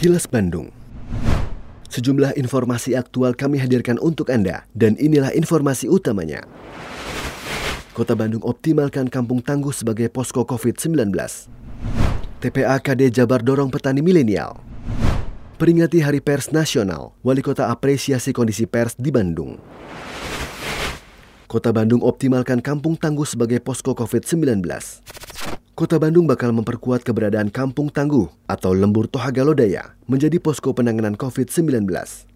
Kilas Bandung. Sejumlah informasi aktual kami hadirkan untuk Anda dan inilah informasi utamanya. Kota Bandung optimalkan kampung tangguh sebagai posko COVID-19. TPA KD Jabar dorong petani milenial. Peringati Hari Pers Nasional, Wali Kota apresiasi kondisi pers di Bandung. Kota Bandung optimalkan kampung tangguh sebagai posko COVID-19. Kota Bandung bakal memperkuat keberadaan Kampung Tangguh atau Lembur Tohaga Lodaya menjadi posko penanganan COVID-19.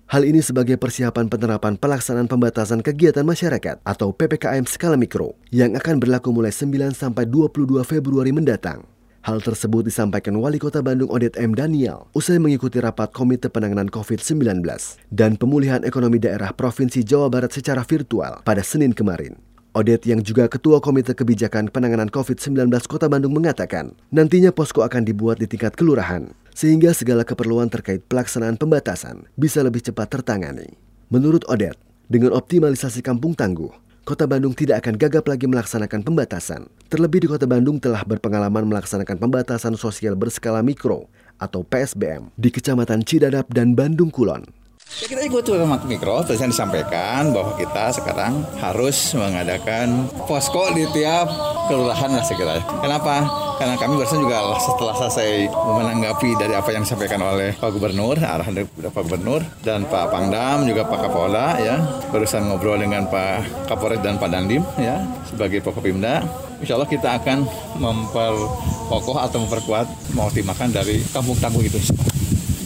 Hal ini sebagai persiapan penerapan pelaksanaan pembatasan kegiatan masyarakat atau PPKM skala mikro yang akan berlaku mulai 9 sampai 22 Februari mendatang. Hal tersebut disampaikan Wali Kota Bandung Odet M. Daniel usai mengikuti rapat Komite Penanganan COVID-19 dan Pemulihan Ekonomi Daerah Provinsi Jawa Barat secara virtual pada Senin kemarin. Odet yang juga Ketua Komite Kebijakan Penanganan COVID-19 Kota Bandung mengatakan, nantinya posko akan dibuat di tingkat kelurahan, sehingga segala keperluan terkait pelaksanaan pembatasan bisa lebih cepat tertangani. Menurut Odet, dengan optimalisasi kampung tangguh, Kota Bandung tidak akan gagap lagi melaksanakan pembatasan. Terlebih di Kota Bandung telah berpengalaman melaksanakan pembatasan sosial berskala mikro atau PSBM di Kecamatan Cidadap dan Bandung Kulon. Ya, kita ikut rumah mikro, terus disampaikan bahwa kita sekarang harus mengadakan posko di tiap kelurahan lah segera. Kenapa? Karena kami barusan juga setelah selesai menanggapi dari apa yang disampaikan oleh Pak Gubernur, arahan dari Pak Gubernur dan Pak Pangdam juga Pak Kapolda ya, barusan ngobrol dengan Pak Kapolres dan Pak Dandim ya sebagai Pokopimda. Insya Allah kita akan memperkokoh atau memperkuat mau dimakan dari kampung tangguh itu.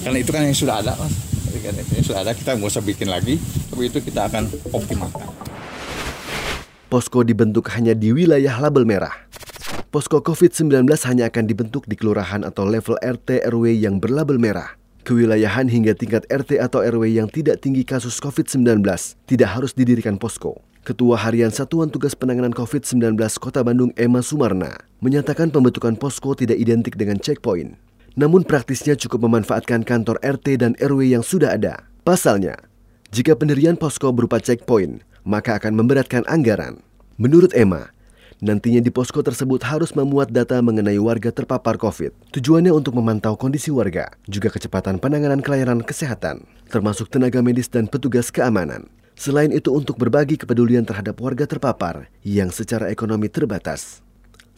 Karena itu kan yang sudah ada, Mas kan ini sudah ada kita nggak usah bikin lagi tapi itu kita akan optimalkan Posko dibentuk hanya di wilayah label merah. Posko COVID-19 hanya akan dibentuk di kelurahan atau level RT RW yang berlabel merah. Kewilayahan hingga tingkat RT atau RW yang tidak tinggi kasus COVID-19 tidak harus didirikan posko. Ketua Harian Satuan Tugas Penanganan COVID-19 Kota Bandung Emma Sumarna menyatakan pembentukan posko tidak identik dengan checkpoint. Namun praktisnya cukup memanfaatkan kantor RT dan RW yang sudah ada. Pasalnya, jika pendirian posko berupa checkpoint, maka akan memberatkan anggaran. Menurut Emma, nantinya di posko tersebut harus memuat data mengenai warga terpapar COVID. Tujuannya untuk memantau kondisi warga, juga kecepatan penanganan kelayanan kesehatan, termasuk tenaga medis dan petugas keamanan. Selain itu untuk berbagi kepedulian terhadap warga terpapar yang secara ekonomi terbatas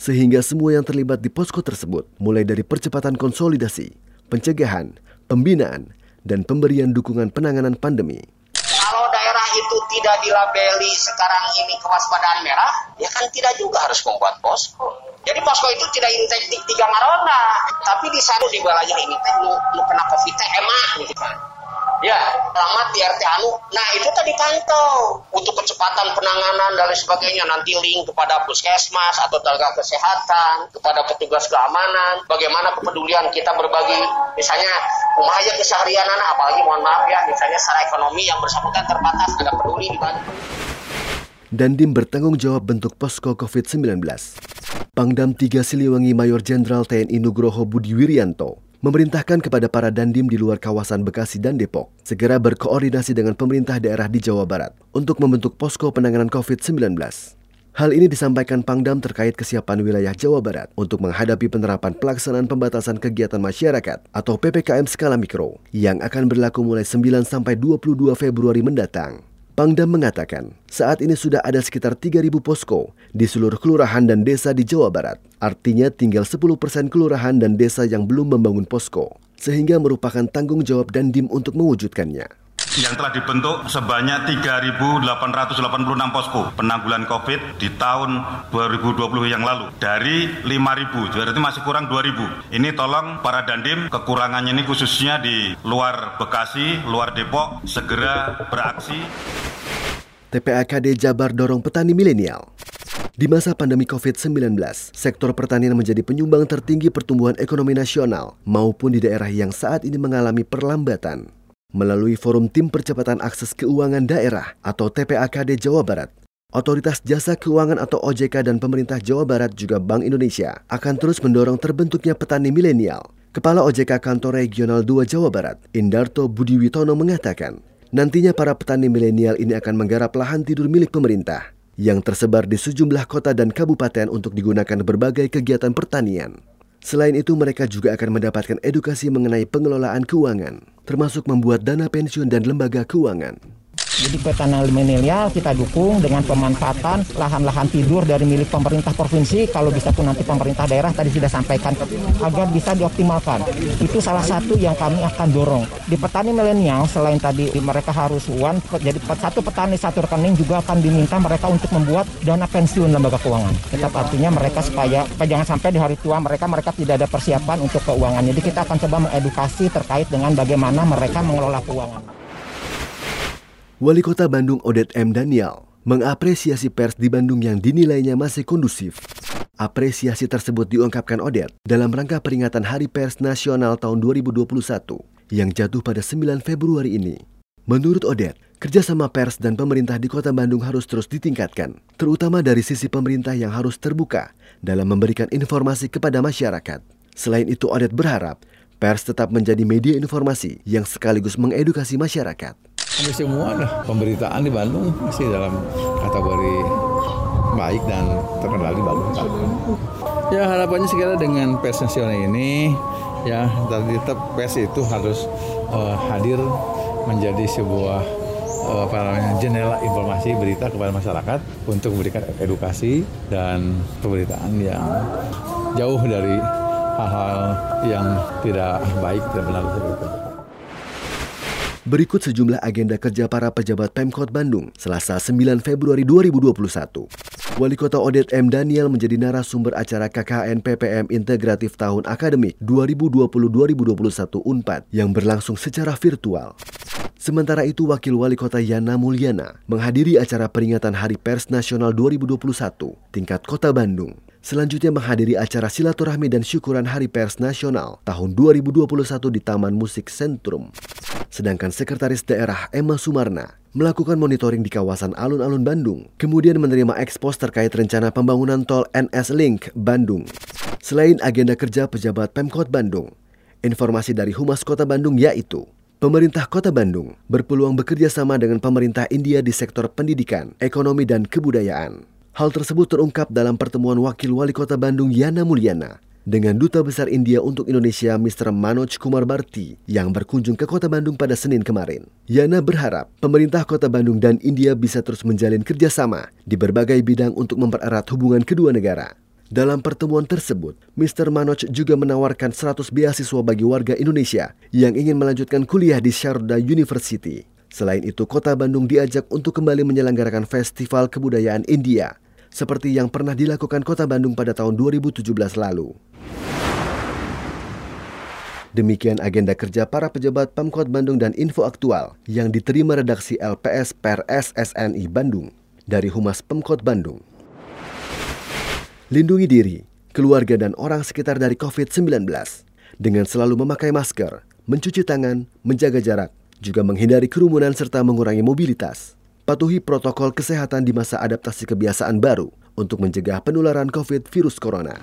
sehingga semua yang terlibat di posko tersebut, mulai dari percepatan konsolidasi, pencegahan, pembinaan, dan pemberian dukungan penanganan pandemi. Kalau daerah itu tidak dilabeli sekarang ini kewaspadaan merah, ya kan tidak juga harus membuat posko. Jadi posko itu tidak intek tiga marona, tapi di sana di wilayah ini teh lu, lu kena covid emak gitu kan. Ya, alamat di RT Anu. Nah, itu tadi pantau untuk kecepatan penanganan dan lain sebagainya. Nanti link kepada puskesmas atau tenaga kesehatan, kepada petugas keamanan, bagaimana kepedulian kita berbagi, misalnya rumah aja keseharian anak, apalagi mohon maaf ya, misalnya secara ekonomi yang bersangkutan terbatas, ada peduli di bantu. Dandim bertanggung jawab bentuk posko COVID-19. Pangdam 3 Siliwangi Mayor Jenderal TNI Nugroho Budi Wiryanto memerintahkan kepada para dandim di luar kawasan Bekasi dan Depok segera berkoordinasi dengan pemerintah daerah di Jawa Barat untuk membentuk posko penanganan COVID-19. Hal ini disampaikan Pangdam terkait kesiapan wilayah Jawa Barat untuk menghadapi penerapan pelaksanaan pembatasan kegiatan masyarakat atau PPKM skala mikro yang akan berlaku mulai 9 sampai 22 Februari mendatang. Pangdam mengatakan, saat ini sudah ada sekitar 3.000 posko di seluruh kelurahan dan desa di Jawa Barat. Artinya tinggal 10% kelurahan dan desa yang belum membangun posko, sehingga merupakan tanggung jawab Dandim untuk mewujudkannya yang telah dibentuk sebanyak 3.886 posko penanggulan COVID di tahun 2020 yang lalu dari 5.000, berarti masih kurang 2.000. Ini tolong para dandim kekurangannya ini khususnya di luar Bekasi, luar Depok segera beraksi. TPAKD Jabar dorong petani milenial. Di masa pandemi COVID-19, sektor pertanian menjadi penyumbang tertinggi pertumbuhan ekonomi nasional maupun di daerah yang saat ini mengalami perlambatan. Melalui Forum Tim Percepatan Akses Keuangan Daerah atau TPAKD Jawa Barat, Otoritas Jasa Keuangan atau OJK dan pemerintah Jawa Barat juga Bank Indonesia akan terus mendorong terbentuknya petani milenial. Kepala OJK Kantor Regional 2 Jawa Barat, Indarto Budiwitono mengatakan, nantinya para petani milenial ini akan menggarap lahan tidur milik pemerintah yang tersebar di sejumlah kota dan kabupaten untuk digunakan berbagai kegiatan pertanian. Selain itu, mereka juga akan mendapatkan edukasi mengenai pengelolaan keuangan, termasuk membuat dana pensiun dan lembaga keuangan. Jadi petani milenial kita dukung dengan pemanfaatan lahan-lahan tidur dari milik pemerintah provinsi, kalau bisa pun nanti pemerintah daerah tadi sudah sampaikan agar bisa dioptimalkan. Itu salah satu yang kami akan dorong. Di petani milenial selain tadi mereka harus one, jadi satu petani satu rekening juga akan diminta mereka untuk membuat dana pensiun lembaga keuangan. Tetap artinya mereka supaya jangan sampai di hari tua mereka mereka tidak ada persiapan untuk keuangan. Jadi kita akan coba mengedukasi terkait dengan bagaimana mereka mengelola keuangan. Wali Kota Bandung Odet M. Daniel mengapresiasi pers di Bandung yang dinilainya masih kondusif. Apresiasi tersebut diungkapkan Odet dalam rangka peringatan Hari Pers Nasional tahun 2021 yang jatuh pada 9 Februari ini. Menurut Odet, kerjasama pers dan pemerintah di kota Bandung harus terus ditingkatkan, terutama dari sisi pemerintah yang harus terbuka dalam memberikan informasi kepada masyarakat. Selain itu, Odet berharap pers tetap menjadi media informasi yang sekaligus mengedukasi masyarakat. Hampir semua lah pemberitaan di Bandung masih dalam kategori baik dan terkendali bagus. Ya harapannya sekali dengan pers nasional ini ya tetap pers itu harus uh, hadir menjadi sebuah uh, apa namanya jendela informasi berita kepada masyarakat untuk memberikan edukasi dan pemberitaan yang jauh dari hal-hal yang tidak baik dan benar seperti Berikut sejumlah agenda kerja para pejabat Pemkot Bandung Selasa 9 Februari 2021. Wali Kota Odet M. Daniel menjadi narasumber acara KKN PPM Integratif Tahun Akademik 2020-2021 UNPAD yang berlangsung secara virtual. Sementara itu, Wakil Wali Kota Yana Mulyana menghadiri acara peringatan Hari Pers Nasional 2021 tingkat Kota Bandung. Selanjutnya menghadiri acara silaturahmi dan syukuran Hari Pers Nasional tahun 2021 di Taman Musik Sentrum. Sedangkan Sekretaris Daerah Emma Sumarna melakukan monitoring di kawasan alun-alun Bandung, kemudian menerima ekspos terkait rencana pembangunan tol NS Link Bandung. Selain agenda kerja pejabat Pemkot Bandung, informasi dari Humas Kota Bandung yaitu Pemerintah Kota Bandung berpeluang bekerja sama dengan pemerintah India di sektor pendidikan, ekonomi, dan kebudayaan. Hal tersebut terungkap dalam pertemuan Wakil Wali Kota Bandung Yana Mulyana dengan Duta Besar India untuk Indonesia Mr. Manoj Kumar Barti yang berkunjung ke Kota Bandung pada Senin kemarin. Yana berharap pemerintah Kota Bandung dan India bisa terus menjalin kerjasama di berbagai bidang untuk mempererat hubungan kedua negara. Dalam pertemuan tersebut, Mr. Manoj juga menawarkan 100 beasiswa bagi warga Indonesia yang ingin melanjutkan kuliah di Sharda University. Selain itu, kota Bandung diajak untuk kembali menyelenggarakan Festival Kebudayaan India, seperti yang pernah dilakukan kota Bandung pada tahun 2017 lalu. Demikian agenda kerja para pejabat Pemkot Bandung dan info aktual yang diterima redaksi LPS per SSNI Bandung dari Humas Pemkot Bandung. Lindungi diri, keluarga dan orang sekitar dari COVID-19 dengan selalu memakai masker, mencuci tangan, menjaga jarak, juga menghindari kerumunan serta mengurangi mobilitas. Patuhi protokol kesehatan di masa adaptasi kebiasaan baru untuk mencegah penularan COVID virus corona.